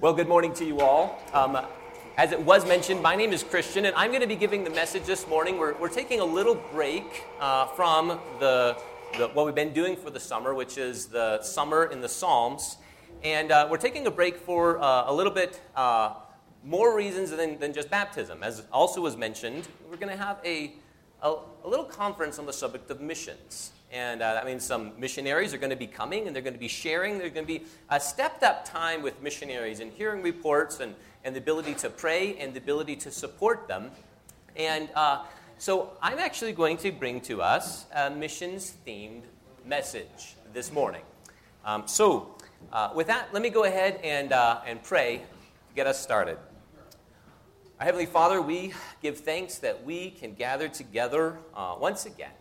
Well, good morning to you all. Um, as it was mentioned, my name is Christian, and I'm going to be giving the message this morning. We're, we're taking a little break uh, from the, the, what we've been doing for the summer, which is the summer in the Psalms. And uh, we're taking a break for uh, a little bit uh, more reasons than, than just baptism. As also was mentioned, we're going to have a, a, a little conference on the subject of missions. And uh, that means some missionaries are going to be coming and they're going to be sharing. There's going to be a stepped up time with missionaries and hearing reports and, and the ability to pray and the ability to support them. And uh, so I'm actually going to bring to us a missions themed message this morning. Um, so, uh, with that, let me go ahead and, uh, and pray to get us started. Our Heavenly Father, we give thanks that we can gather together uh, once again.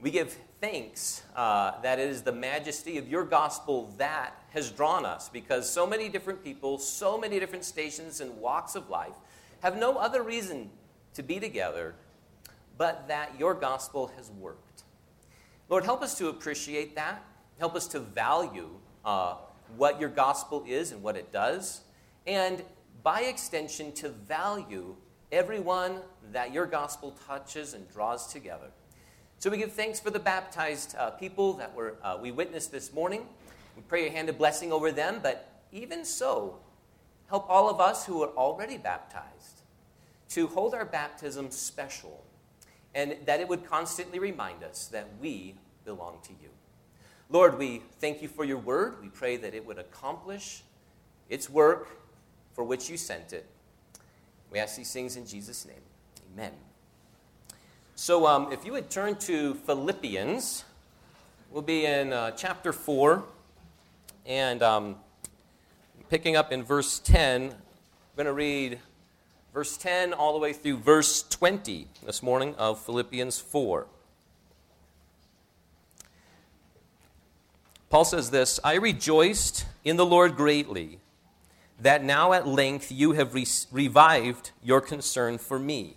We give thanks uh, that it is the majesty of your gospel that has drawn us because so many different people, so many different stations and walks of life have no other reason to be together but that your gospel has worked. Lord, help us to appreciate that. Help us to value uh, what your gospel is and what it does. And by extension, to value everyone that your gospel touches and draws together. So we give thanks for the baptized uh, people that were, uh, we witnessed this morning. We pray your hand of blessing over them, but even so, help all of us who are already baptized to hold our baptism special and that it would constantly remind us that we belong to you. Lord, we thank you for your word. We pray that it would accomplish its work for which you sent it. We ask these things in Jesus' name. Amen. So, um, if you would turn to Philippians, we'll be in uh, chapter 4, and um, picking up in verse 10, I'm going to read verse 10 all the way through verse 20 this morning of Philippians 4. Paul says this I rejoiced in the Lord greatly that now at length you have re- revived your concern for me.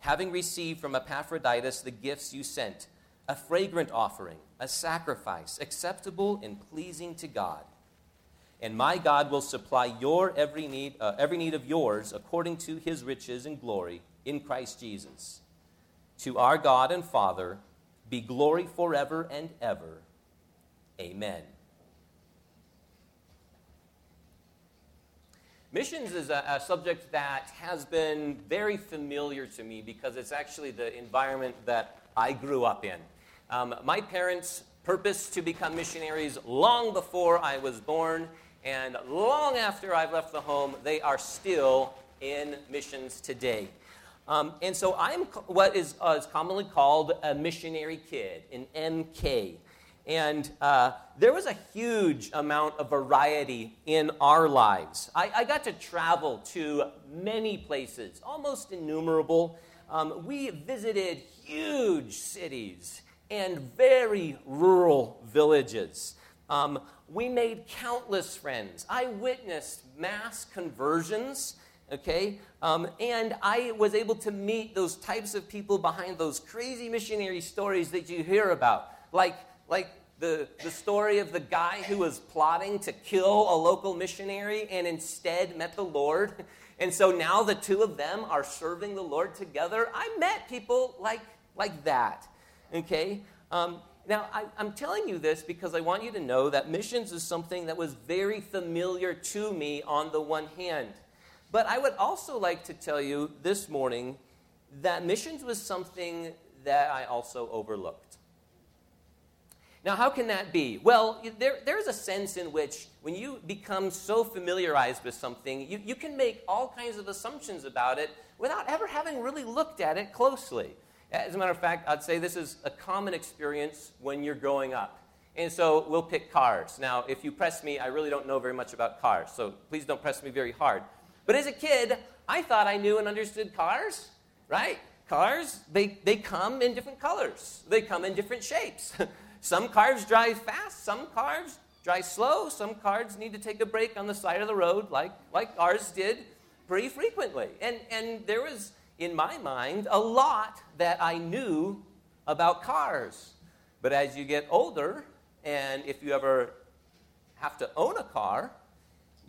having received from Epaphroditus the gifts you sent, a fragrant offering, a sacrifice, acceptable and pleasing to God. And my God will supply your every need, uh, every need of yours according to his riches and glory in Christ Jesus. To our God and Father be glory forever and ever. Amen. Missions is a, a, subject that has been very familiar to me because it's actually the environment that I grew up in. Um, my parents purposed to become missionaries long before I was born, and long after I've left the home, they are still in missions today. Um, and so I'm what is, uh, is commonly called a missionary kid, an MK. And uh, there was a huge amount of variety in our lives. I, I got to travel to many places, almost innumerable. Um, we visited huge cities and very rural villages. Um, we made countless friends. I witnessed mass conversions, okay? Um, and I was able to meet those types of people behind those crazy missionary stories that you hear about. Like like the, the story of the guy who was plotting to kill a local missionary and instead met the Lord. And so now the two of them are serving the Lord together. I met people like, like that. Okay? Um, now, I, am telling you this because I want you to know that missions is something that was very familiar to me on the one hand. But I would also like to tell you this morning that missions was something that I also overlooked. Now, how can that be? Well, there, there's a sense in which when you become so familiarized with something, you, you can make all kinds of assumptions about it without ever having really looked at it closely. As a matter of fact, I'd say this is a common experience when you're growing up. And so we'll pick cars. Now, if you press me, I really don't know very much about cars, so please don't press me very hard. But as a kid, I thought I knew and understood cars, right? Cars, they, they come in different colors, they come in different shapes. some cars drive fast, some cars drive slow, some cars need to take a break on the side of the road, like, like ours did pretty frequently. And, and there was, in my mind, a lot that I knew about cars. But as you get older, and if you ever have to own a car,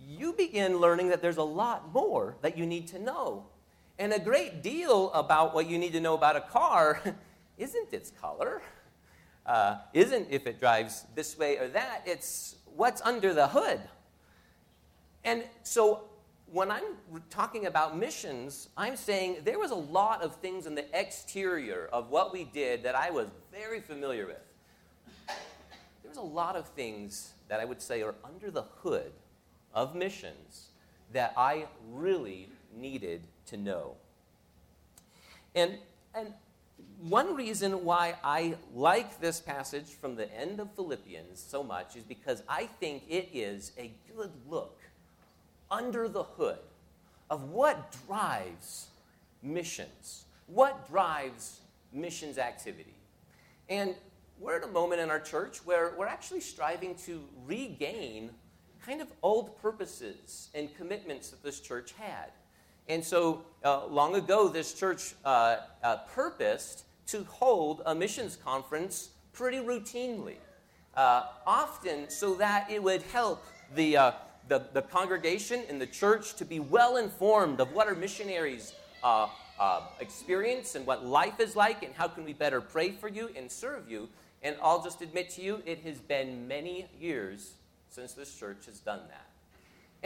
you begin learning that there's a lot more that you need to know. And a great deal about what you need to know about a car isn't its color, uh, isn't if it drives this way or that, it's what's under the hood. And so when I'm talking about missions, I'm saying there was a lot of things in the exterior of what we did that I was very familiar with. There was a lot of things that I would say are under the hood of missions that I really needed to know. And, and one reason why I like this passage from the end of Philippians so much is because I think it is a good look under the hood of what drives missions, what drives missions activity. And we're at a moment in our church where we're actually striving to regain kind of old purposes and commitments that this church had. And so, uh, long ago, this church uh, uh, purposed to hold a missions conference pretty routinely, uh, often so that it would help the, uh, the, the, congregation and the church to be well informed of what our missionaries uh, experience and what life is like and how can we better pray for you and serve you. And I'll just admit to you, it has been many years since this church has done that.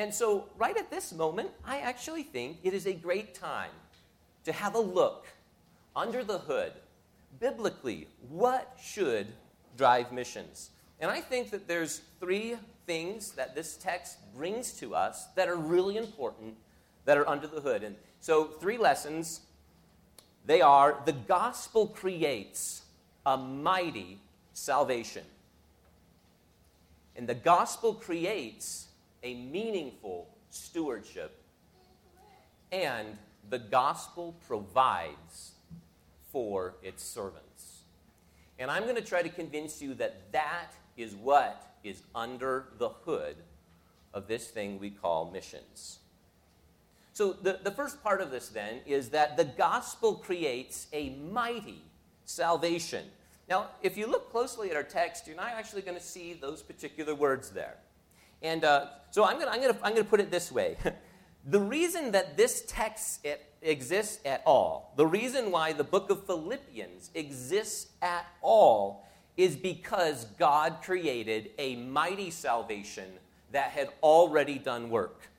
And so, right at this moment, I actually think it is a great time to have a look under the hood, biblically, what should drive missions? And I think that there's three things that this text brings to us that are really important that are under the hood. And so, three lessons. They are the gospel creates a mighty salvation. And the gospel creates a meaningful stewardship. And the gospel provides for its servants. And I'm going to try to convince you that that is what is under the hood of this thing we call missions. So, the, the first part of this then is that the gospel creates a mighty salvation. Now, if you look closely at our text, you're not actually going to see those particular words there. And uh, so I'm going to I'm gonna put it this way. the reason that this text exists at all, the reason why the book of Philippians exists at all, is because God created a mighty salvation that had already done work.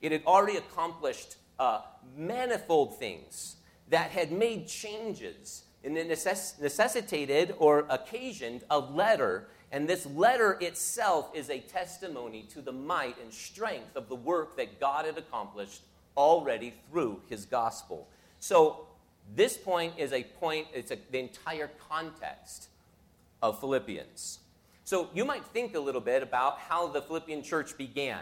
It had already accomplished uh, manifold things that had made changes and it necess- necessitated or occasioned a letter. And this letter itself is a testimony to the might and strength of the work that God had accomplished already through his gospel. So, this point is a point, it's a, the entire context of Philippians. So, you might think a little bit about how the Philippian church began.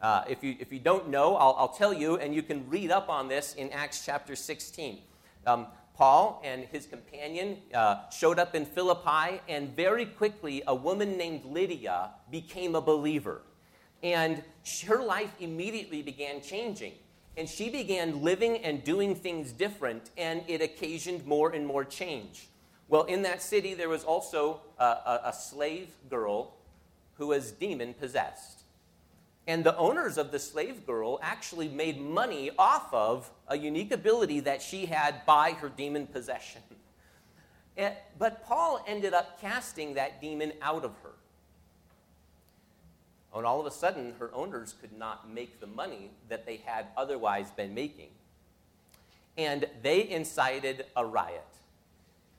Uh, if, you, if you don't know, I'll, I'll, tell you, and you can read up on this in Acts chapter 16. Um, Paul and his companion uh, showed up in Philippi, and very quickly, a woman named Lydia became a believer. And her life immediately began changing. And she began living and doing things different, and it occasioned more and more change. Well, in that city, there was also a, a, a slave girl who was demon possessed. And the owners of the slave girl actually made money off of a unique ability that she had by her demon possession. And, but Paul ended up casting that demon out of her. And all of a sudden, her owners could not make the money that they had otherwise been making. And they incited a riot.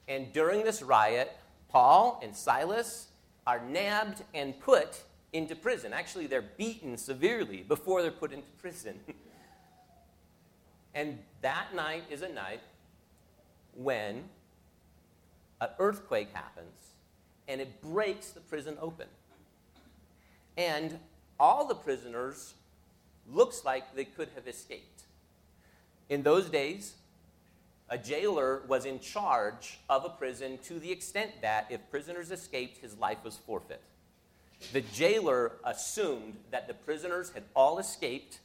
And during this riot, Paul and Silas are nabbed and put into prison. Actually, they're beaten severely before they're put into prison. and that night is a night when an earthquake happens and it breaks the prison open. And all the prisoners looks like they could have escaped. In those days, a jailer was in charge of a prison to the extent that if prisoners escaped, his life was forfeit. The jailer assumed that the prisoners had all escaped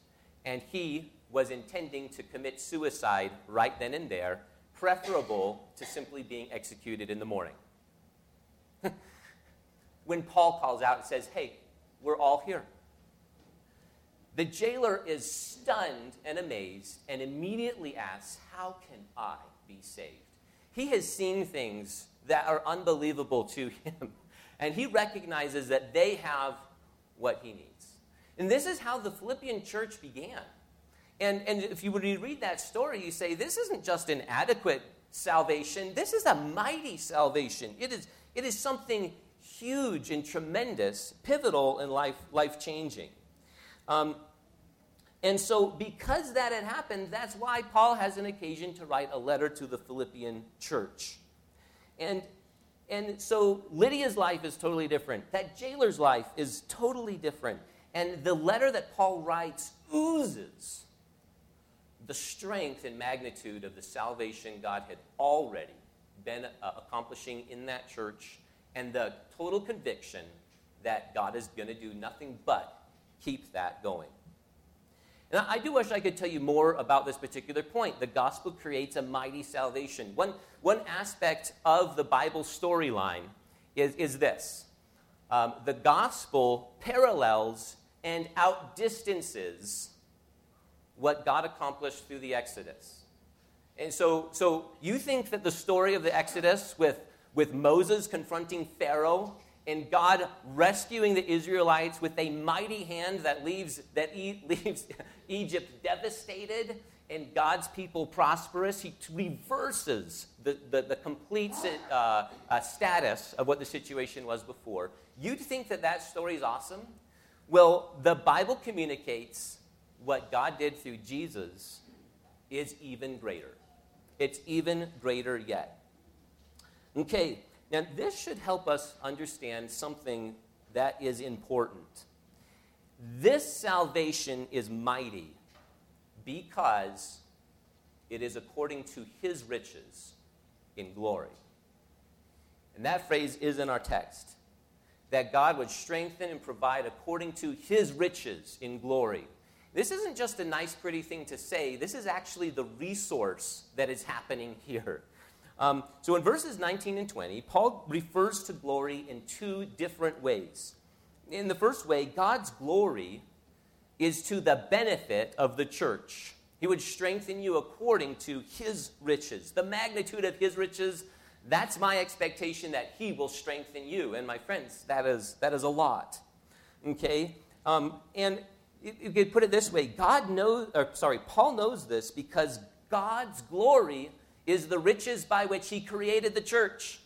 and he was intending to commit suicide right then and there, preferable to simply being executed in the morning. when Paul calls out and says, Hey, we're all here. The jailer is stunned and amazed and immediately asks, How can I be saved? He has seen things that are unbelievable to him, and he recognizes that they have what he needs. And this is how the Philippian church began. And, and if you would read that story, you say, This isn't just an adequate salvation, this is a mighty salvation. It is, it is something huge and tremendous, pivotal and life, life changing. Um, and so, because that had happened, that's why Paul has an occasion to write a letter to the Philippian church. And, and so, Lydia's life is totally different. That jailer's life is totally different. And the letter that Paul writes oozes the strength and magnitude of the salvation God had already been uh, accomplishing in that church and the total conviction that God is going to do nothing but keep that going. And I do wish I could tell you more about this particular point. The gospel creates a mighty salvation. One, one aspect of the Bible storyline is, is this um, the gospel parallels and outdistances what God accomplished through the Exodus. And so, so you think that the story of the Exodus with with Moses confronting Pharaoh and God rescuing the Israelites with a mighty hand that leaves, that e- leaves Egypt devastated and God's people prosperous. He reverses the, the, the complete uh, uh, status of what the situation was before. You'd think that that story is awesome. Well, the Bible communicates what God did through Jesus is even greater. It's even greater yet. Okay, now this should help us understand something that is important. This salvation is mighty because it is according to his riches in glory. And that phrase is in our text that God would strengthen and provide according to his riches in glory. This isn't just a nice, pretty thing to say, this is actually the resource that is happening here. Um, so in verses 19 and 20, Paul refers to glory in two different ways. In the first way, God's glory is to the benefit of the church. He would strengthen you according to his riches. The magnitude of his riches, that's my expectation that he will strengthen you. And my friends, that is, that is a lot. Okay? Um, and you could put it this way God knows, or sorry, Paul knows this because God's glory is the riches by which he created the church.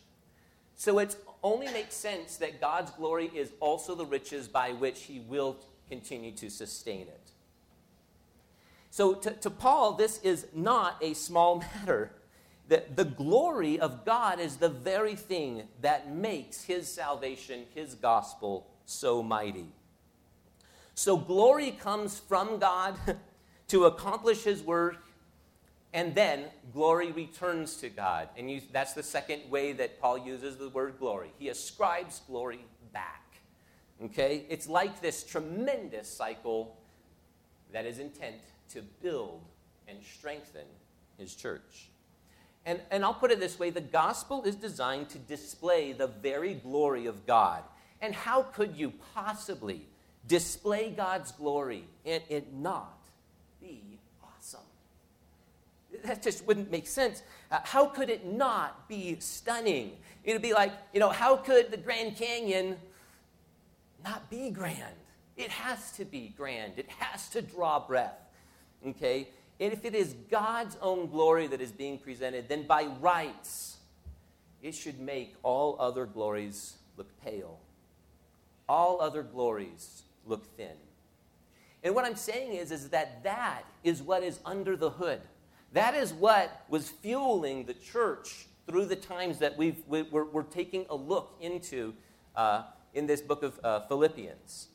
So it only makes sense that God's glory is also the riches by which he will continue to sustain it. So to, to Paul, this is not a small matter. The, the glory of God is the very thing that makes his salvation, his gospel, so mighty. So glory comes from God to accomplish his work and then glory returns to God. And you, that's the second way that Paul uses the word glory. He ascribes glory back. Okay? It's like this tremendous cycle that is intent to build and strengthen his church. And, and I'll put it this way the gospel is designed to display the very glory of God. And how could you possibly display God's glory and it not be that just wouldn't make sense. Uh, how could it not be stunning? It'd be like, you know, how could the Grand Canyon not be grand? it has to be grand, it has to draw breath. Okay? And if it is God's own glory that is being presented, then by rights, it should make all other glories look pale. All other glories look thin. And what I'm saying is, is that that is what is under the hood. That is what was fueling the church through the times that we've, we, are we're taking a look into uh, in this book of uh, Philippians.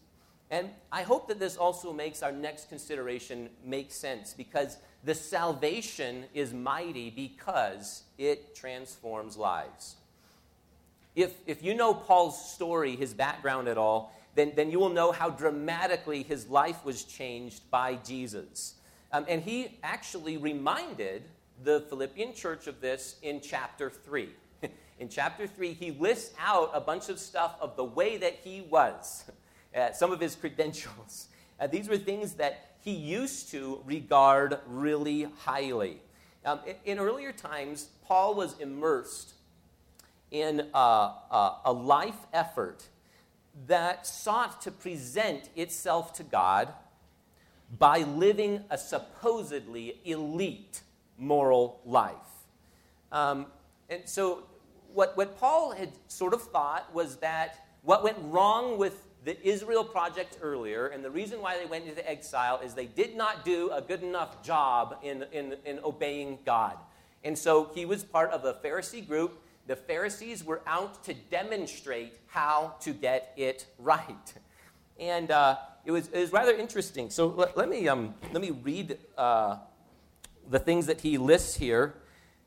And I hope that this also makes our next consideration make sense because the salvation is mighty because it transforms lives. If, if you know Paul's story, his background at all, then, then you will know how dramatically his life was changed by Jesus. Um, and he actually reminded the Philippian church of this in chapter 3. in chapter 3, he lists out a bunch of stuff of the way that he was, uh, some of his credentials. Uh, these were things that he used to regard really highly. Um, in, in, earlier times, Paul was immersed in uh, uh, a life effort that sought to present itself to God by living a supposedly elite moral life. Um, and so, what, what Paul had sort of thought was that what went wrong with the Israel project earlier, and the reason why they went into exile is they did not do a good enough job in, in, in obeying God. And so he was part of a Pharisee group. The Pharisees were out to demonstrate how to get it right. And uh, it, was, it was rather interesting. So let, let me, um, let me read uh, the things that he lists here.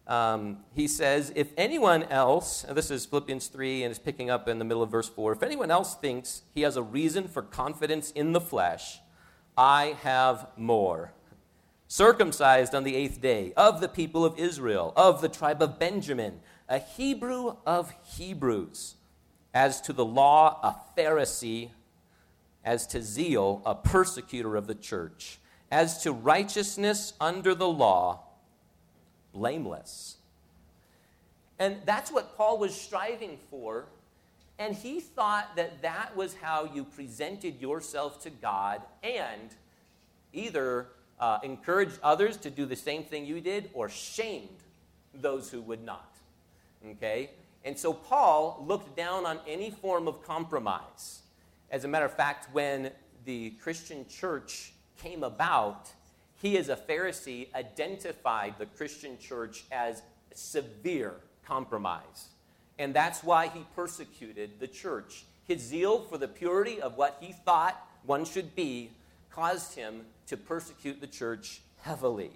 Um, he says, If anyone else, this is Philippians 3 and is picking up in the middle of verse 4, if anyone else thinks he has a reason for confidence in the flesh, I have more. Circumcised on the eighth day, of the people of Israel, of the tribe of Benjamin, a Hebrew of Hebrews, as to the law, a Pharisee, as to zeal, a persecutor of the church as to righteousness under the law, blameless. And that's what Paul was striving for. And he thought that that was how you presented yourself to God and either uh, encouraged others to do the same thing you did or shamed those who would not. Okay? And so Paul looked down on any form of compromise. As a matter of fact, when the Christian church came about, he, as a Pharisee, identified the Christian church as severe compromise. And that's why he persecuted the church. His zeal for the purity of what he thought one should be caused him to persecute the church heavily.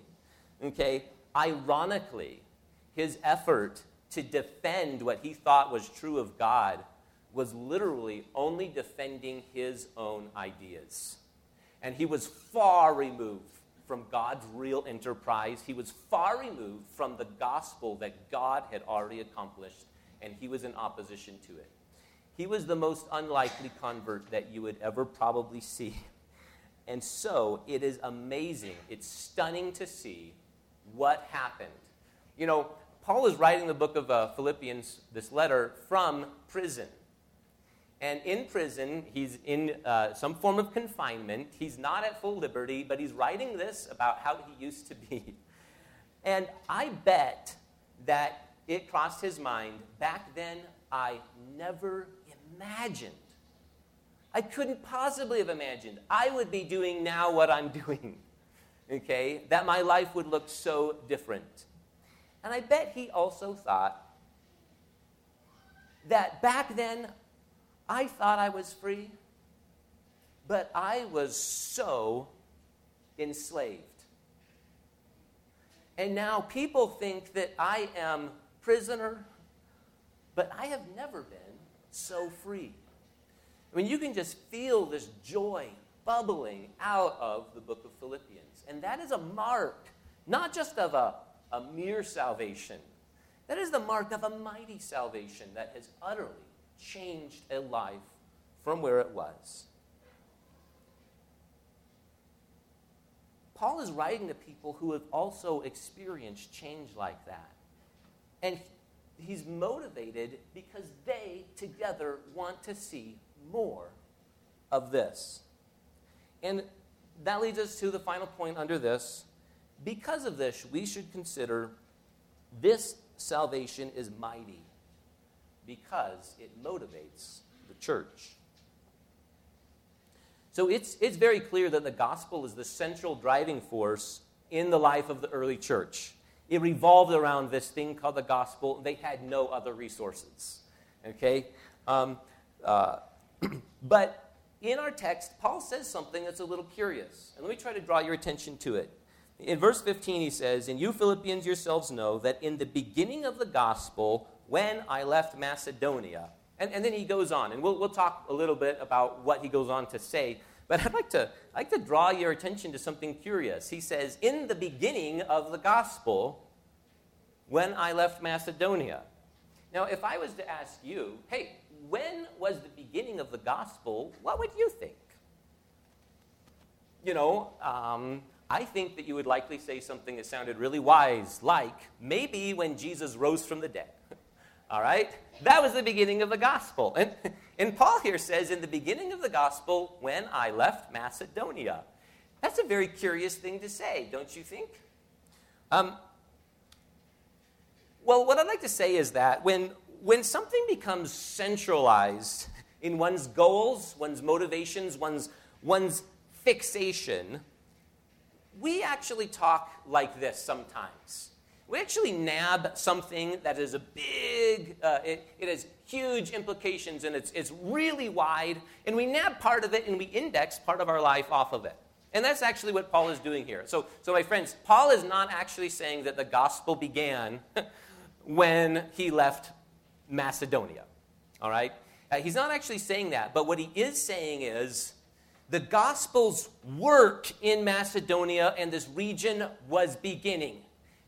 Okay? Ironically, his effort to defend what he thought was true of God was literally only defending his own ideas. And he was far removed from God's real enterprise. He was far removed from the gospel that God had already accomplished, and he was in opposition to it. He was the most unlikely convert that you would ever probably see. And so it is amazing, it's stunning to see what happened. You know, Paul is writing the book of uh, Philippians, this letter, from prison. And in prison, he's in uh, some form of confinement. He's not at full liberty, but he's writing this about how he used to be. And I bet that it crossed his mind back then, I never imagined. I couldn't possibly have imagined I would be doing now what I'm doing. Okay? That my life would look so different. And I bet he also thought that back then I thought I was free, but I was so enslaved. And now people think that I am prisoner, but I have never been so free. I mean, you can just feel this joy bubbling out of the book of Philippians. And that is a mark, not just of a, a mere salvation, that is the mark of a mighty salvation that has utterly changed a life from where it was. Paul is writing to people who have also experienced change like that. And he's motivated because they together want to see more of this. And that leads us to the final point under this. Because of this, we should consider this salvation is mighty because it motivates the church. So it's, it's very clear that the gospel is the central driving force in the life of the early church. It revolved around this thing called the gospel. They had no other resources. Okay? Um, uh, but in our text, Paul says something that's a little curious. And let me try to draw your attention to it. In verse 15, he says, And you Philippians yourselves know that in the beginning of the gospel, when I left Macedonia, and, and then he goes on, and we'll, we'll talk a little bit about what he goes on to say. But I'd like to, I'd like to draw your attention to something curious. He says, In the beginning of the gospel, when I left Macedonia. Now, if I was to ask you, hey, when was the beginning of the gospel, what would you think? You know, um, I think that you would likely say something that sounded really wise, like maybe when Jesus rose from the dead. All right? That was the beginning of the gospel. And, and Paul here says, in the beginning of the gospel, when I left Macedonia. That's a very curious thing to say, don't you think? Um, well, what I'd like to say is that when, when something becomes centralized in one's goals, one's motivations, one's, one's fixation, we actually talk like this sometimes. We actually nab something that is a big, uh, it, it has huge implications and it's, it's really wide, and we nab part of it and we index part of our life off of it. And that's actually what Paul is doing here. So, so my friends, Paul is not actually saying that the gospel began when he left Macedonia. All right? Uh, he's not actually saying that, but what he is saying is the gospel's work in Macedonia and this region was beginning.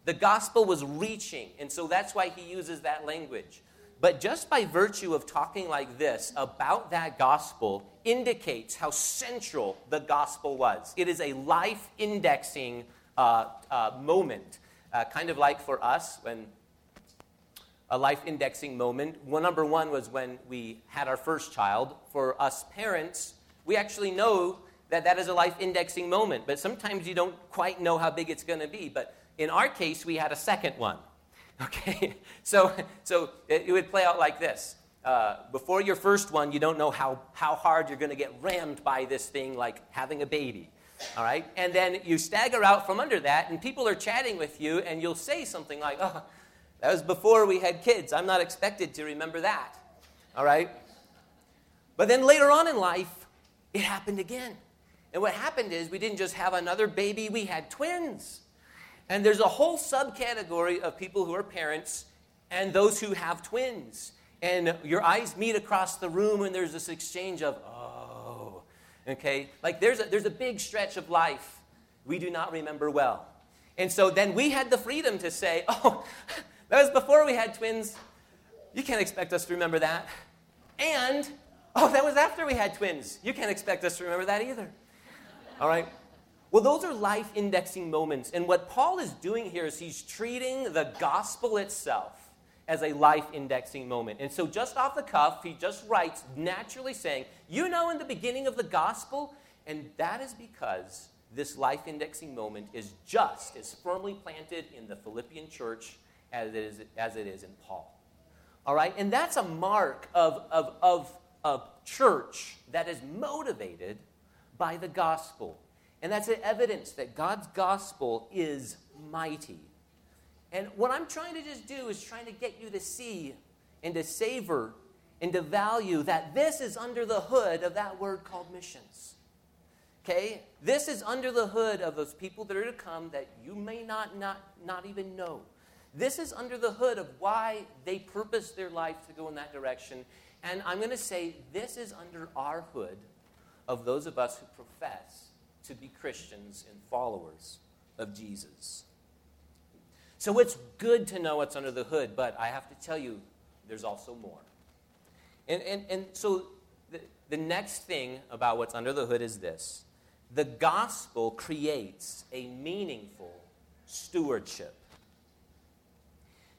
The gospel was reaching, and so that's why he uses that language. But just by virtue of talking like this about that gospel indicates how central the gospel was. It is a life indexing uh, uh, moment, uh, kind of like for us when a life indexing moment. Well, number one was when we had our first child. For us parents, we actually know that that is a life indexing moment, but sometimes you don't quite know how big it's going to be. But in our case, we had a second one. Okay? So, so it, would play out like this. Uh, before your first one, you don't know how, how hard you're going to get rammed by this thing like having a baby. All right? And then you stagger out from under that, and people are chatting with you, and you'll say something like, oh, that was before we had kids. I'm not expected to remember that. All right? But then later on in life, it happened again. And what happened is we didn't just have another baby, we had twins. And there's a whole subcategory of people who are parents and those who have twins. And your eyes meet across the room, and there's this exchange of, oh, okay? Like there's a, there's a big stretch of life we do not remember well. And so then we had the freedom to say, oh, that was before we had twins. You can't expect us to remember that. And Oh, that was after we had twins. You can't expect us to remember that either. All right? Well, those are life indexing moments. And what Paul is doing here is he's treating the gospel itself as a life indexing moment. And so, just off the cuff, he just writes, naturally saying, You know, in the beginning of the gospel, and that is because this life indexing moment is just as firmly planted in the Philippian church as it is, as it is in Paul. All right? And that's a mark of, of, of a church that is motivated by the gospel. And that's evidence that God's gospel is mighty. And what I'm trying to just do is trying to get you to see and to savor and to value that this is under the hood of that word called missions. Okay? This is under the hood of those people that are to come that you may not, not, not even know. This is under the hood of why they purpose their life to go in that direction. And I'm going to say this is under our hood of those of us who profess to be Christians and followers of Jesus. So it's good to know what's under the hood, but I have to tell you, there's also more. And, and, and so the, the next thing about what's under the hood is this the gospel creates a meaningful stewardship.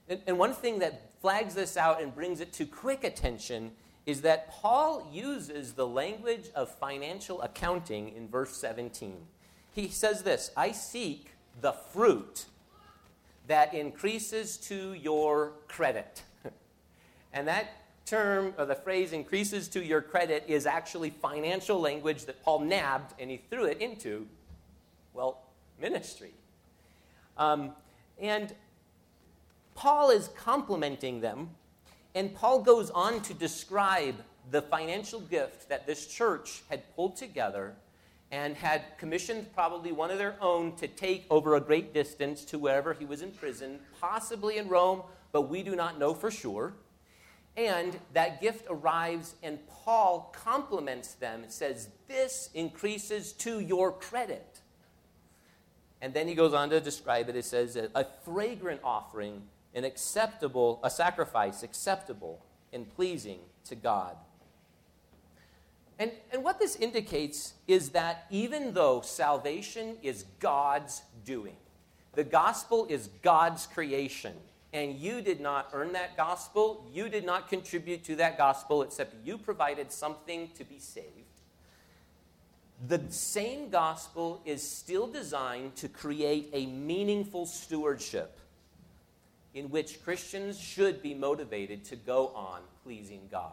And, and one thing that flags this out and brings it to quick attention is that Paul uses the language of financial accounting in verse 17. He says this I seek the fruit that increases to your credit. and that term or the phrase increases to your credit is actually financial language that Paul nabbed and he threw it into, well, ministry. Um, and Paul is complimenting them, and Paul goes on to describe the financial gift that this church had pulled together and had commissioned probably one of their own to take over a great distance to wherever he was in prison, possibly in Rome, but we do not know for sure. And that gift arrives, and Paul compliments them and says, This increases to your credit. And then he goes on to describe it. It says, A fragrant offering, an acceptable, a sacrifice acceptable and pleasing to God. And, and what this indicates is that even though salvation is God's doing, the gospel is God's creation, and you did not earn that gospel, you did not contribute to that gospel except you provided something to be saved. The same gospel is still designed to create a meaningful stewardship in which Christians should be motivated to go on pleasing God.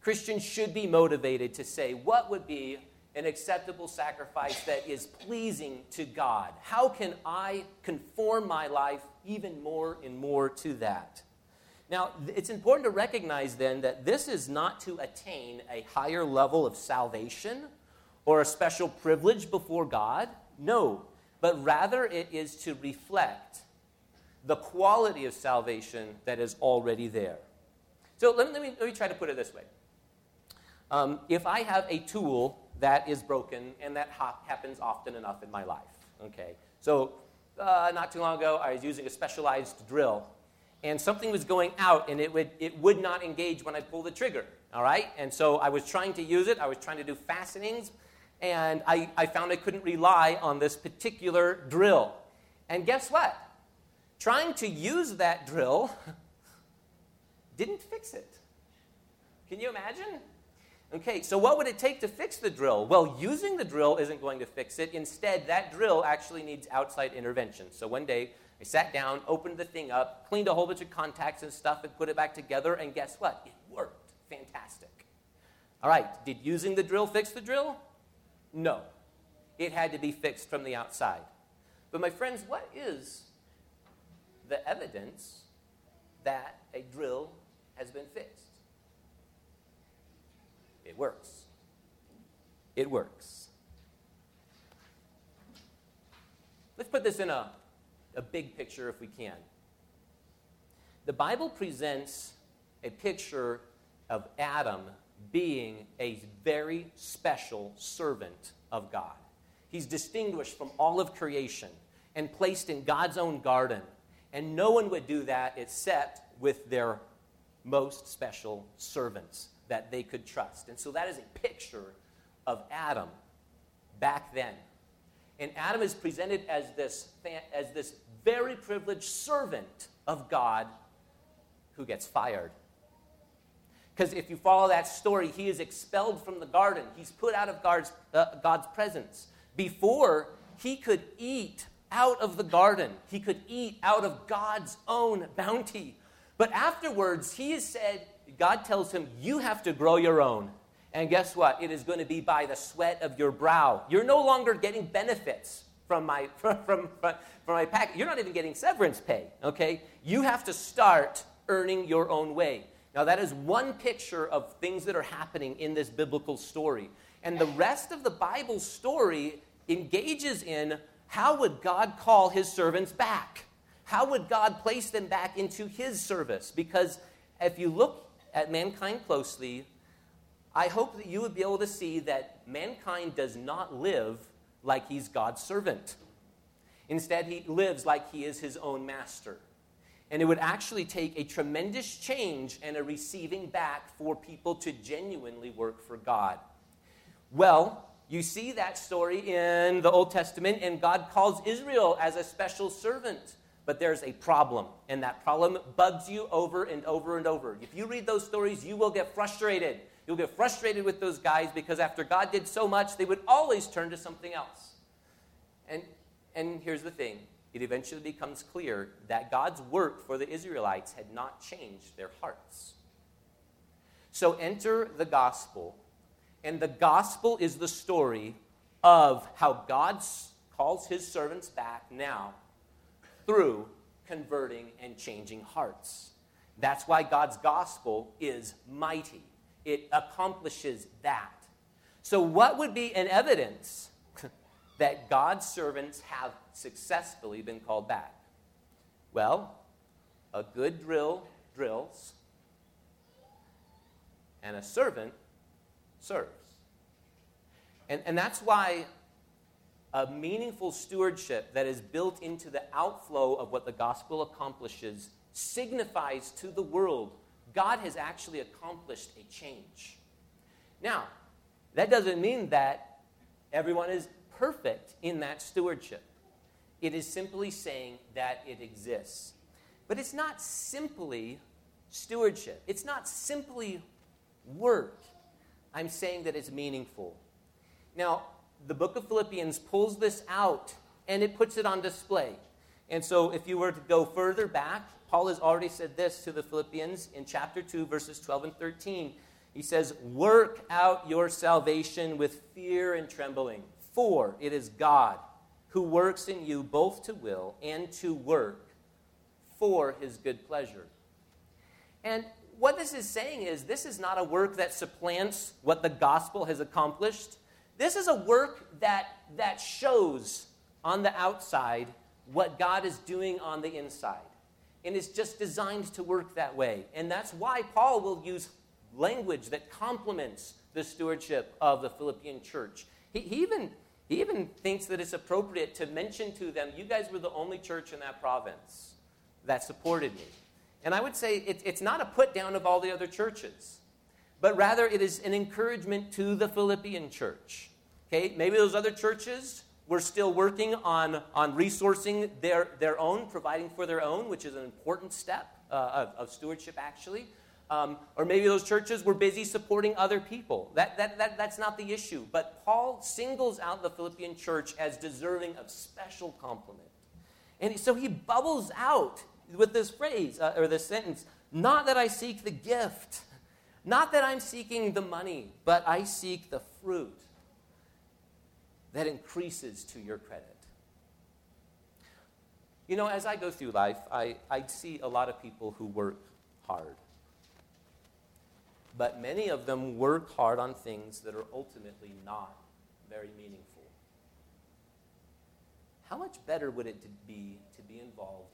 Christians should be motivated to say, what would be an acceptable sacrifice that is pleasing to God? How can I conform my life even more and more to that? Now, it's important to recognize then that this is not to attain a higher level of salvation or a special privilege before God. No, but rather it is to reflect the quality of salvation that is already there. So let me, let me, let me try to put it this way. Um, if I have a tool that is broken, and that ha- happens often enough in my life, okay? So, uh, not too long ago, I was using a specialized drill, and something was going out, and it would, it would not engage when I pull the trigger, all right? And so I was trying to use it, I was trying to do fastenings, and I, I found I couldn't rely on this particular drill. And guess what? Trying to use that drill didn't fix it. Can you imagine? Okay, so what would it take to fix the drill? Well, using the drill isn't going to fix it. Instead, that drill actually needs outside intervention. So one day, I sat down, opened the thing up, cleaned a whole bunch of contacts and stuff, and put it back together, and guess what? It worked. Fantastic. All right, did using the drill fix the drill? No. It had to be fixed from the outside. But my friends, what is the evidence that a drill has been fixed? It works. It works. Let's put this in a, a big picture if we can. The Bible presents a picture of Adam being a very special servant of God. He's distinguished from all of creation and placed in God's own garden. And no one would do that except with their most special servants that they could trust. And so that is a picture of Adam back then. And Adam is presented as this, as this very privileged servant of God who gets fired. Because if you follow that story, he is expelled from the garden. He's put out of God's, uh, God's presence. Before, he could eat out of the garden, he could eat out of God's own bounty. But afterwards, he is said, God tells him, You have to grow your own. And guess what? It is going to be by the sweat of your brow. You're no longer getting benefits from my, from, from, from my pack. You're not even getting severance pay, okay? You have to start earning your own way. Now, that is one picture of things that are happening in this biblical story. And the rest of the Bible story engages in how would God call his servants back? How would God place them back into his service? Because if you look at mankind closely, I hope that you would be able to see that mankind does not live like he's God's servant. Instead, he lives like he is his own master. And it would actually take a tremendous change and a receiving back for people to genuinely work for God. Well, you see that story in the Old Testament, and God calls Israel as a special servant. but there's a problem, and that problem bugs you over and over and over. If you read those stories, you will get frustrated. You'll get frustrated with those guys because after God did so much, they would always turn to something else. And, and here's the thing it eventually becomes clear that God's work for the Israelites had not changed their hearts. So enter the gospel, and the gospel is the story of how God calls his servants back now through converting and changing hearts. That's why God's gospel is mighty. It accomplishes that. So, what would be an evidence that God's servants have successfully been called back? Well, a good drill drills, and a servant serves. And, and that's why a meaningful stewardship that is built into the outflow of what the gospel accomplishes signifies to the world God has actually accomplished a change. Now, that doesn't mean that everyone is perfect in that stewardship. It is simply saying that it exists. But it's not simply stewardship, it's not simply work. I'm saying that it's meaningful. Now, the book of Philippians pulls this out and it puts it on display. And so, if you were to go further back, Paul has already said this to the Philippians in chapter 2, verses 12 and 13. He says, Work out your salvation with fear and trembling, for it is God who works in you both to will and to work for his good pleasure. And what this is saying is this is not a work that supplants what the gospel has accomplished. This is a work that, that shows on the outside what God is doing on the inside. And it's just designed to work that way. And that's why Paul will use language that compliments the stewardship of the Philippian church. He, he, even, he even thinks that it's appropriate to mention to them, you guys were the only church in that province that supported me. And I would say it, it's not a put down of all the other churches but rather it is an encouragement to the Philippian church. Okay, maybe those other churches were still working on, on resourcing their, their own, providing for their own, which is an important step uh, of, of, stewardship, actually. Um, or maybe those churches were busy supporting other people. That, that, that, that's not the issue. But Paul singles out the Philippian church as deserving of special compliment. And so he bubbles out with this phrase, uh, or this sentence, not that I seek the gift not that I'm seeking the money, but I seek the fruit that increases to your credit. You know, as I go through life, I, I see a lot of people who work hard. But many of them work hard on things that are ultimately not very meaningful. How much better would it be to be involved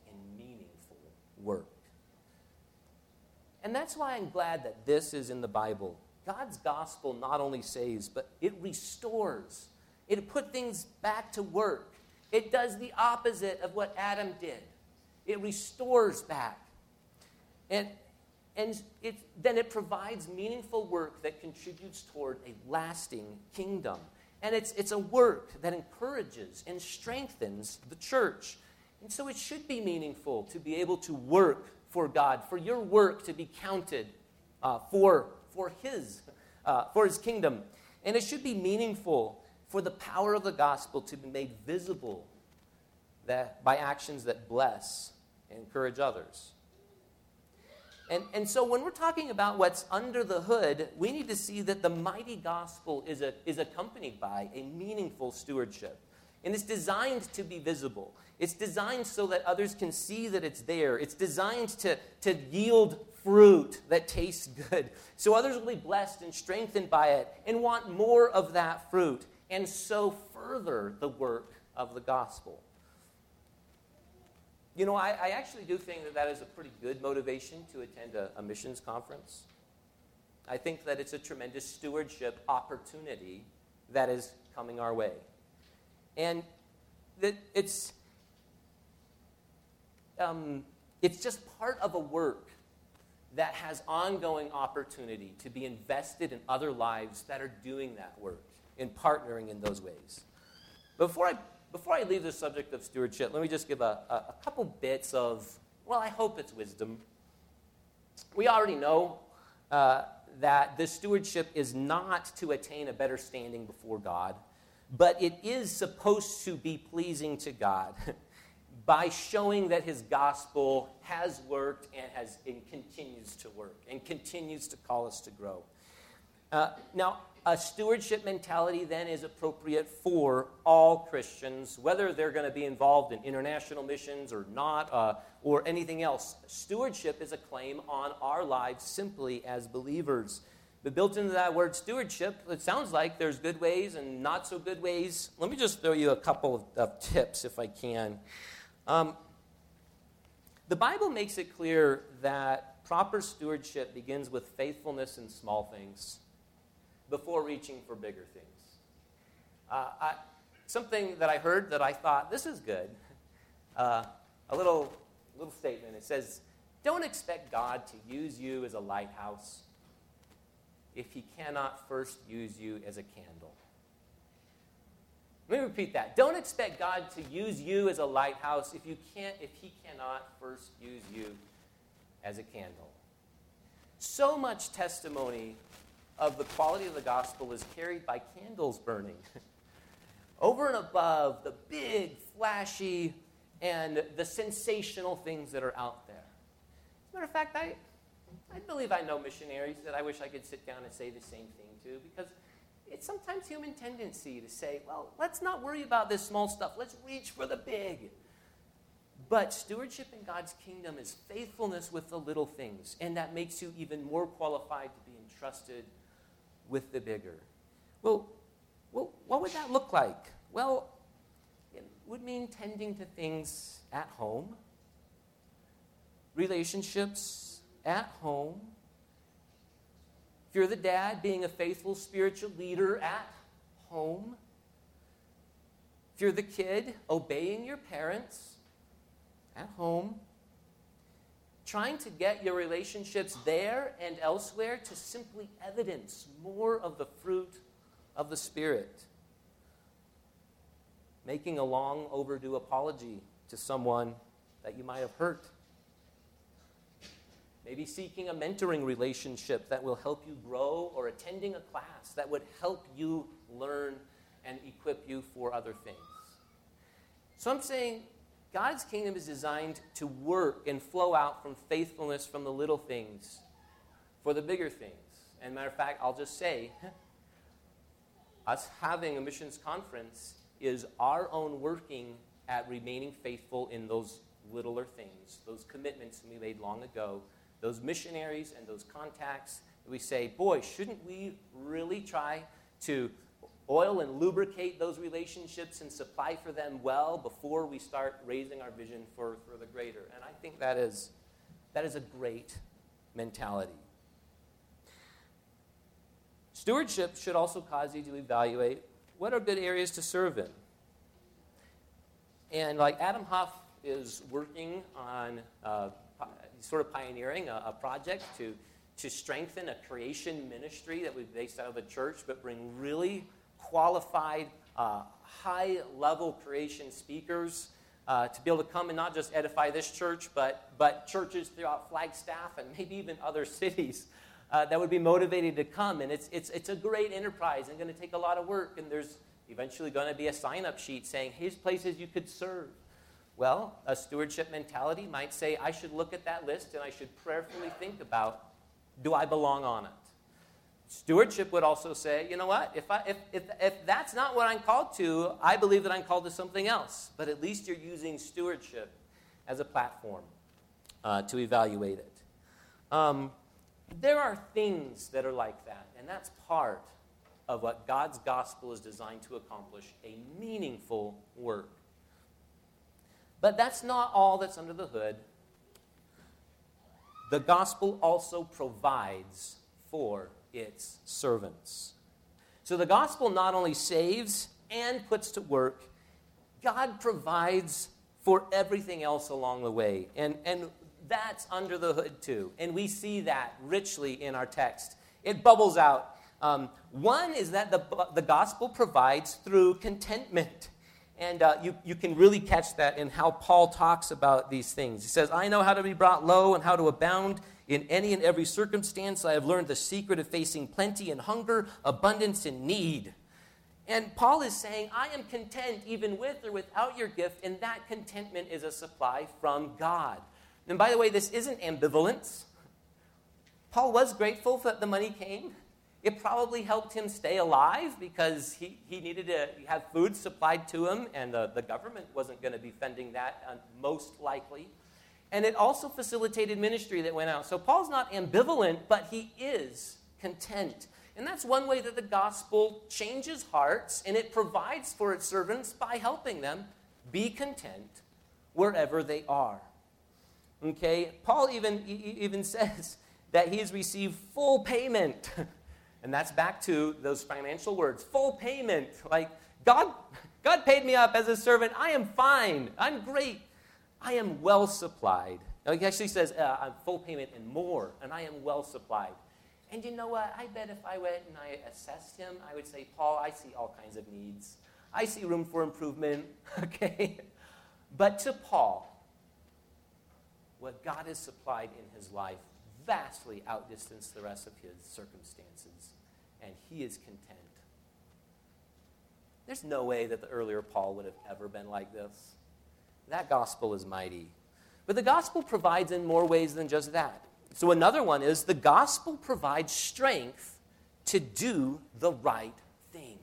work? And that's why I'm glad that this is in the Bible. God's gospel not only saves, but it restores. It put things back to work. It does the opposite of what Adam did. It restores back. And, and it, then it provides meaningful work that contributes toward a lasting kingdom. And it's, it's a work that encourages and strengthens the church. And so it should be meaningful to be able to work for God, for your work to be counted uh, for, for, his, uh, for His kingdom. And it should be meaningful for the power of the gospel to be made visible that, by actions that bless and encourage others. And, and so when we're talking about what's under the hood, we need to see that the mighty gospel is, a, is accompanied by a meaningful stewardship. And it's designed to be visible. It's designed so that others can see that it's there. It's designed to, to yield fruit that tastes good. So others will be blessed and strengthened by it and want more of that fruit and so further the work of the gospel. You know, I, I actually do think that that is a pretty good motivation to attend a, a missions conference. I think that it's a tremendous stewardship opportunity that is coming our way. And that it's, um, it's just part of a work that has ongoing opportunity to be invested in other lives that are doing that work and partnering in those ways. Before I before I leave the subject of stewardship, let me just give a, a, a couple bits of, well, I hope it's wisdom. We already know uh, that this stewardship is not to attain a better standing before God, but it is supposed to be pleasing to God by showing that his gospel has worked and, has, and continues to work and continues to call us to grow. Uh, now, a stewardship mentality then is appropriate for all Christians, whether they're going to be involved in international missions or not, uh, or anything else. Stewardship is a claim on our lives simply as believers. But built into that word stewardship, it sounds like there's good ways and not so good ways. Let me just throw you a couple of, of tips if I can. Um, the Bible makes it clear that proper stewardship begins with faithfulness in small things before reaching for bigger things. Uh, I, something that I heard that I thought, this is good. Uh, a little, little statement. It says, Don't expect God to use you as a lighthouse if He cannot first use you as a candle. Let me repeat that. Don't expect God to use you as a lighthouse if, you can't, if He cannot first use you as a candle. So much testimony of the quality of the gospel is carried by candles burning. Over and above the big, flashy, and the sensational things that are out there. As a matter of fact, I, I believe I know missionaries that I wish I could sit down and say the same thing to because it's sometimes human tendency to say, well, let's not worry about this small stuff. Let's reach for the big. But stewardship in God's kingdom is faithfulness with the little things, and that makes you even more qualified to be entrusted with the bigger. Well, well, what would that look like? Well, it would mean tending to things at home, relationships at home. If you're the dad, being a faithful spiritual leader at home. If you're the kid, obeying your parents at home trying to get your relationships there and elsewhere to simply evidence more of the fruit of the Spirit. Making a long overdue apology to someone that you might have hurt. Maybe seeking a mentoring relationship that will help you grow, or attending a class that would help you learn and equip you for other things. So I'm saying God's kingdom is designed to work and flow out from faithfulness from the little things for the bigger things. And matter of fact, I'll just say, us having a missions conference is our own working at remaining faithful in those littler things, those commitments we made long ago, those missionaries and those contacts. We say, boy, shouldn't we really try to oil and lubricate those relationships and supply for them well before we start raising our vision for, for the greater. And I think that is, that is a great mentality. Stewardship should also cause you to evaluate what are good areas to serve in. And like Adam Huff is working on uh, sort of pioneering a, a project to, to strengthen a creation ministry that we've based out of the church, but bring really qualified, uh, high level creation speakers uh, to be able to come and not just edify this church, but, but churches throughout Flagstaff and maybe even other cities uh, that would be motivated to come. And it's, it's, it's a great enterprise and going to take a lot of work. And there's eventually going to be a sign up sheet saying, here's places you could serve. Well, a stewardship mentality might say, I should look at that list and I should prayerfully think about do I belong on it? Stewardship would also say, you know what? If, I, if, if, if that's not what I'm called to, I believe that I'm called to something else. But at least you're using stewardship as a platform uh, to evaluate it. Um, there are things that are like that, and that's part of what God's gospel is designed to accomplish a meaningful work. But that's not all that's under the hood. The gospel also provides for its servants. So the gospel not only saves and puts to work, God provides for everything else along the way. And, and that's under the hood too. And we see that richly in our text. It bubbles out. Um, one is that the, the gospel provides through contentment. And uh, you, you can really catch that in how Paul talks about these things. He says, I know how to be brought low and how to abound in any and every circumstance. I have learned the secret of facing plenty and hunger, abundance and need. And Paul is saying, I am content even with or without your gift, and that contentment is a supply from God. And by the way, this isn't ambivalence. Paul was grateful that the money came. It probably helped him stay alive because he, he needed to have food supplied to him, and the, the government wasn't going to be funding that, uh, most likely. And it also facilitated ministry that went out. So Paul's not ambivalent, but he is content. And that's one way that the gospel changes hearts and it provides for its servants by helping them be content wherever they are. Okay? Paul even, even says that he's received full payment. And that's back to those financial words full payment. Like, God, God paid me up as a servant. I am fine. I'm great. I am well supplied. Now, he actually says, uh, I'm full payment and more, and I am well supplied. And you know what? I bet if I went and I assessed him, I would say, Paul, I see all kinds of needs. I see room for improvement, okay? But to Paul, what God has supplied in his life vastly outdistanced the rest of his circumstances, and he is content. There's no way that the earlier Paul would have ever been like this. That gospel is mighty. But the gospel provides in more ways than just that. So, another one is the gospel provides strength to do the right thing.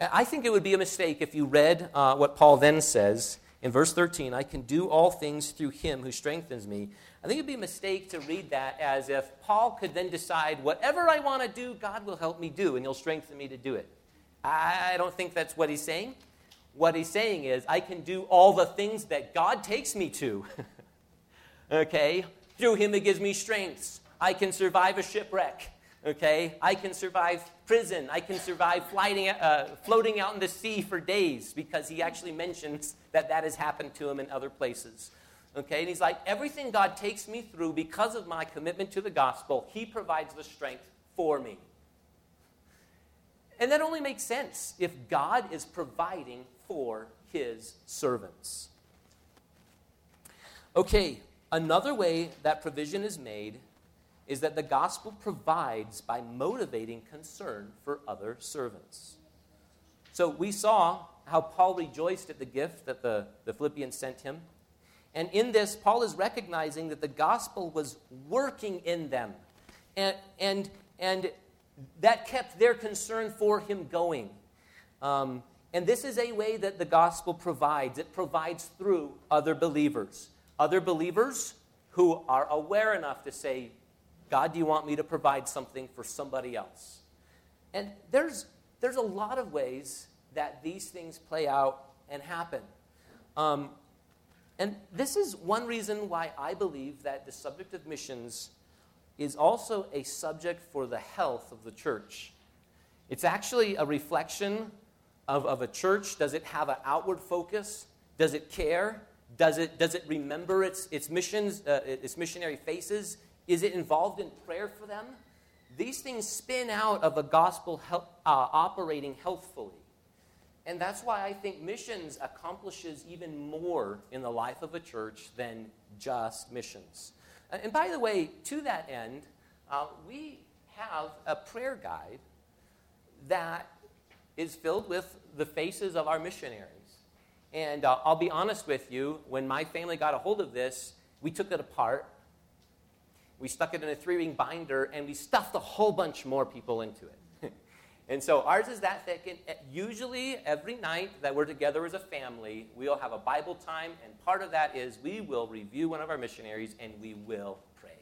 I think it would be a mistake if you read uh, what Paul then says in verse 13 I can do all things through him who strengthens me. I think it'd be a mistake to read that as if Paul could then decide, whatever I want to do, God will help me do, and he'll strengthen me to do it. I don't think that's what he's saying. What he's saying is, I can do all the things that God takes me to. okay? Through him, it gives me strengths. I can survive a shipwreck. Okay? I can survive prison. I can survive flying, uh, floating out in the sea for days because he actually mentions that that has happened to him in other places. Okay, and he's like, everything God takes me through because of my commitment to the gospel, he provides the strength for me. And that only makes sense if God is providing for his servants. Okay, another way that provision is made is that the gospel provides by motivating concern for other servants. So we saw how Paul rejoiced at the gift that the, the Philippians sent him. And in this, Paul is recognizing that the gospel was working in them. And, and, and that kept their concern for him going. Um, and this is a way that the gospel provides it provides through other believers. Other believers who are aware enough to say, God, do you want me to provide something for somebody else? And there's, there's a lot of ways that these things play out and happen. Um, and this is one reason why I believe that the subject of missions is also a subject for the health of the church. It's actually a reflection of, of a church. Does it have an outward focus? Does it care? Does it, does it remember its, its missions, uh, its missionary faces? Is it involved in prayer for them? These things spin out of a gospel help, uh, operating healthfully. And that's why I think missions accomplishes even more in the life of a church than just missions. And by the way, to that end, uh, we have a prayer guide that is filled with the faces of our missionaries. And uh, I'll be honest with you, when my family got a hold of this, we took it apart. We stuck it in a three ring binder and we stuffed a whole bunch more people into it. And so ours is that thick. And uh, usually, every night that we're together as a family, we'll have a Bible time. And part of that is we will review one of our missionaries and we will pray.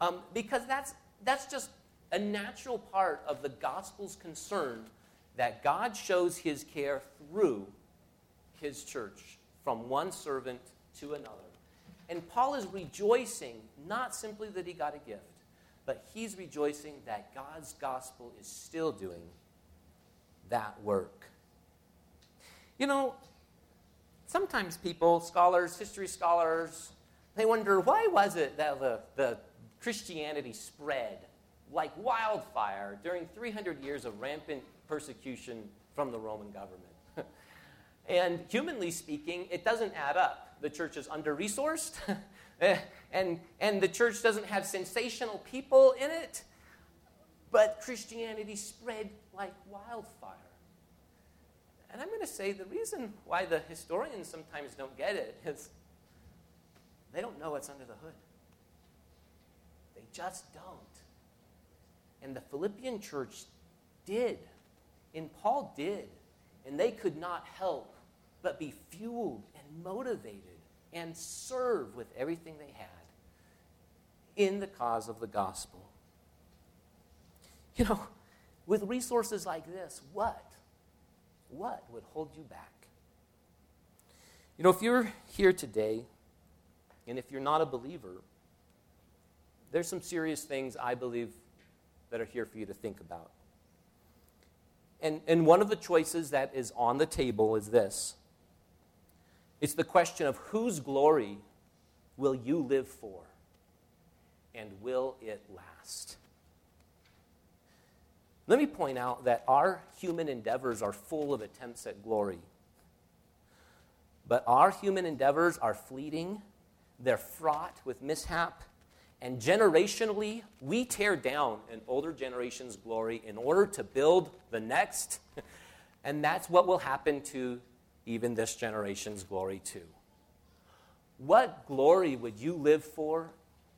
Um, because that's, that's just a natural part of the gospel's concern that God shows his care through his church from one servant to another. And Paul is rejoicing not simply that he got a gift but he's rejoicing that God's gospel is still doing that work. You know, sometimes people, scholars, history scholars, they wonder why was it that the, the Christianity spread like wildfire during 300 years of rampant persecution from the Roman government? And humanly speaking, it doesn't add up. The church is under resourced, eh, and, and the church doesn't have sensational people in it, but Christianity spread like wildfire. And I'm going to say the reason why the historians sometimes don't get it is they don't know what's under the hood. They just don't. And the Philippian church did. And Paul did. And they could not help but be fueled and motivated and serve with everything they had in the cause of the gospel. You know, with resources like this, what? What would hold you back? You know, if you're here today and if you're not a believer, there's some serious things I believe that are here for you to think about. And, and one of the choices that is on the table is this it's the question of whose glory will you live for? And will it last? Let me point out that our human endeavors are full of attempts at glory. But our human endeavors are fleeting, they're fraught with mishap, and generationally, we tear down an older generation's glory in order to build the next. and that's what will happen to even this generation's glory, too. What glory would you live for,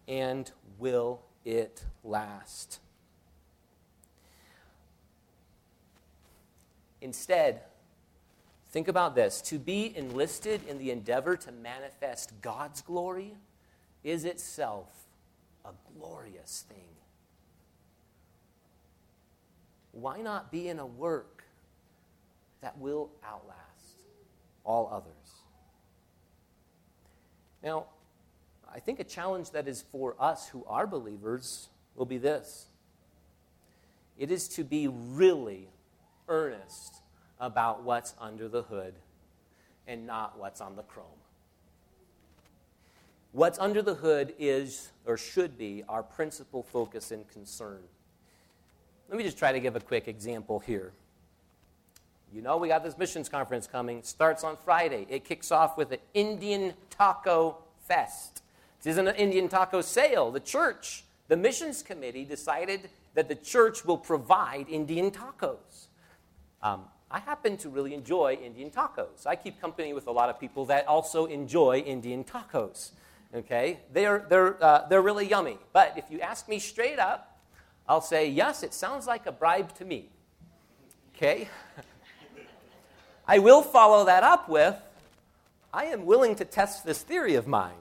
and will it last? Instead, think about this to be enlisted in the endeavor to manifest God's glory is itself a glorious thing. Why not be in a work that will outlast all others? Now, I think a challenge that is for us who are believers will be this it is to be really earnest about what's under the hood and not what's on the chrome. What's under the hood is, or should be, our principal focus and concern. Let me just try to give a quick example here. You know, we got this missions conference coming. Starts on Friday. It kicks off with an Indian Taco Fest. This isn't an Indian taco sale. The church, the missions committee, decided that the church will provide Indian tacos. Um, I happen to really enjoy Indian tacos. I keep company with a lot of people that also enjoy Indian tacos. Okay? They are, they're, uh, they're really yummy. But if you ask me straight up, I'll say, yes, it sounds like a bribe to me. Okay? I will follow that up with, I am willing to test this theory of mine.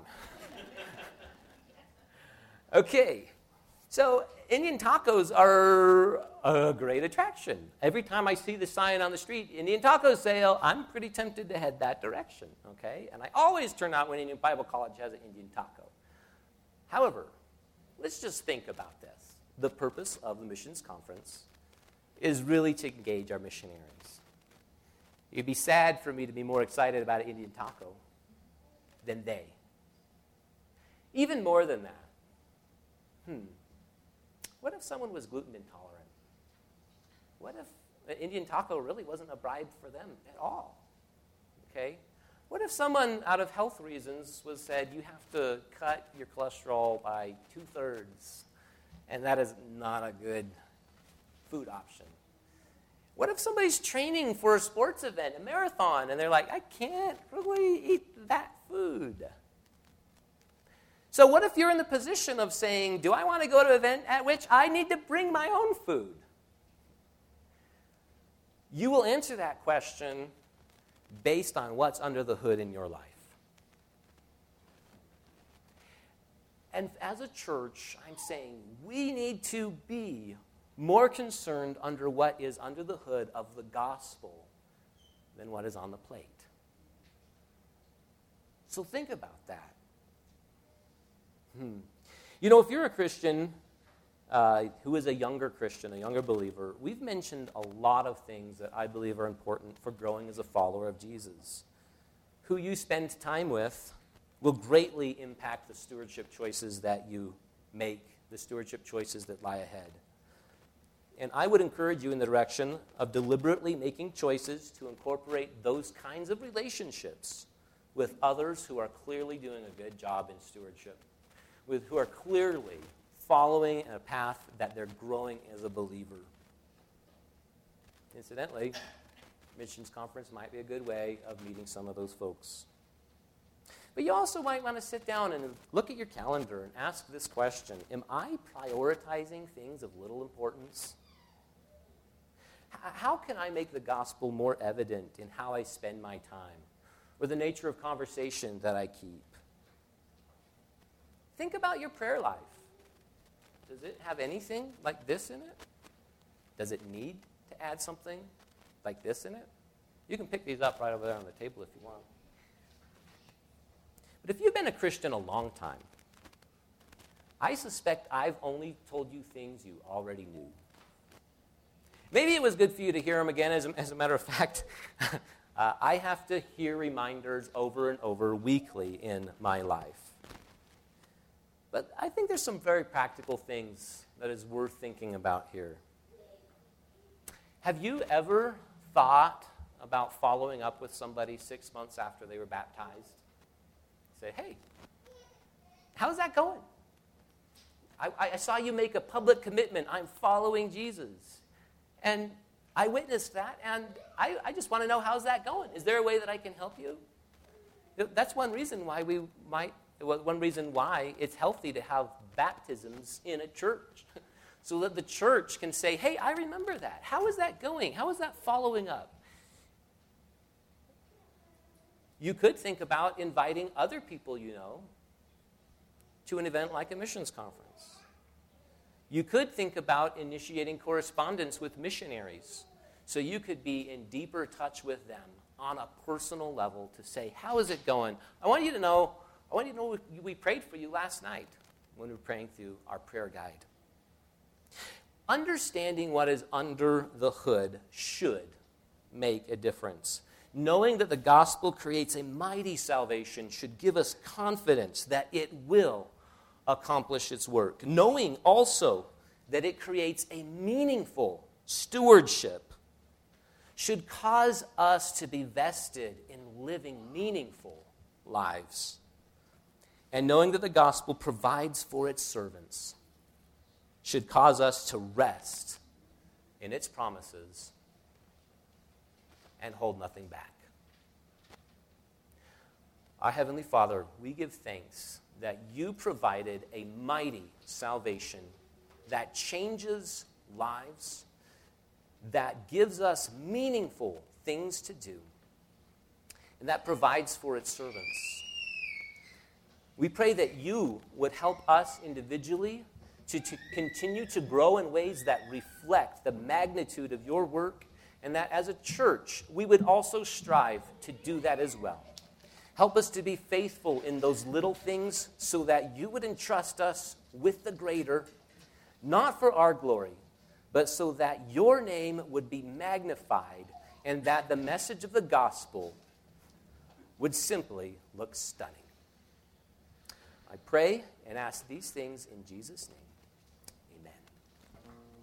okay, so Indian tacos are a great attraction. Every time I see the sign on the street, Indian taco sale, I'm pretty tempted to head that direction, okay? And I always turn out when Indian Bible College has an Indian taco. However, let's just think about this. The purpose of the missions conference is really to engage our missionaries. It'd be sad for me to be more excited about an Indian taco than they. Even more than that. Hmm. What if someone was gluten intolerant? What if an Indian taco really wasn't a bribe for them at all? Okay? What if someone, out of health reasons, was said, you have to cut your cholesterol by two thirds, and that is not a good food option? What if somebody's training for a sports event, a marathon, and they're like, I can't really eat that food? So, what if you're in the position of saying, Do I want to go to an event at which I need to bring my own food? You will answer that question based on what's under the hood in your life. And as a church, I'm saying we need to be more concerned under what is under the hood of the gospel than what is on the plate. So think about that. Hmm. You know, if you're a Christian uh, who is a younger Christian, a younger believer, we've mentioned a lot of things that I believe are important for growing as a follower of Jesus. Who you spend time with will greatly impact the stewardship choices that you make, the stewardship choices that lie ahead. And I would encourage you in the direction of deliberately making choices to incorporate those kinds of relationships with others who are clearly doing a good job in stewardship, with who are clearly following a path that they're growing as a believer. Incidentally, missions conference might be a good way of meeting some of those folks. But you also might want to sit down and look at your calendar and ask this question Am I prioritizing things of little importance? How can I make the gospel more evident in how I spend my time or the nature of conversation that I keep? Think about your prayer life. Does it have anything like this in it? Does it need to add something like this in it? You can pick these up right over there on the table if you want. But if you've been a Christian a long time, I suspect I've only told you things you already knew. Maybe it was good for you to hear them again. As a, as a matter of fact, uh, I have to hear reminders over and over weekly in my life. But I think there's some very practical things that is worth thinking about here. Have you ever thought about following up with somebody six months after they were baptized? Say, hey, how's that going? I, I saw you make a public commitment. I'm following Jesus. And I witnessed that, and I, I just want to know how's that going? Is there a way that I can help you? That's one reason why we might, one reason why it's healthy to have baptisms in a church. So that the church can say, hey, I remember that. How is that going? How is that following up? You could think about inviting other people you know to an event like a missions conference. You could think about initiating correspondence with missionaries so you could be in deeper touch with them on a personal level to say, How is it going? I want you to know, I want you to know we prayed for you last night when we were praying through our prayer guide. Understanding what is under the hood should make a difference. Knowing that the gospel creates a mighty salvation should give us confidence that it will accomplish its work, knowing also that it creates a meaningful stewardship should cause us to be vested in living meaningful lives. And knowing that the gospel provides for its servants should cause us to rest in its promises and hold nothing back. Our Heavenly Father, we give thanks that you provided a mighty salvation that changes lives, that gives us meaningful things to do, and that provides for its servants. We pray that you would help us individually to, to continue to grow in ways that reflect the magnitude of your work, and that as a church, we would also strive to do that as well. Help us to be faithful in those little things so that you would entrust us with the greater, not for our glory, but so that your name would be magnified and that the message of the gospel would simply look stunning. I pray and ask these things in Jesus' name.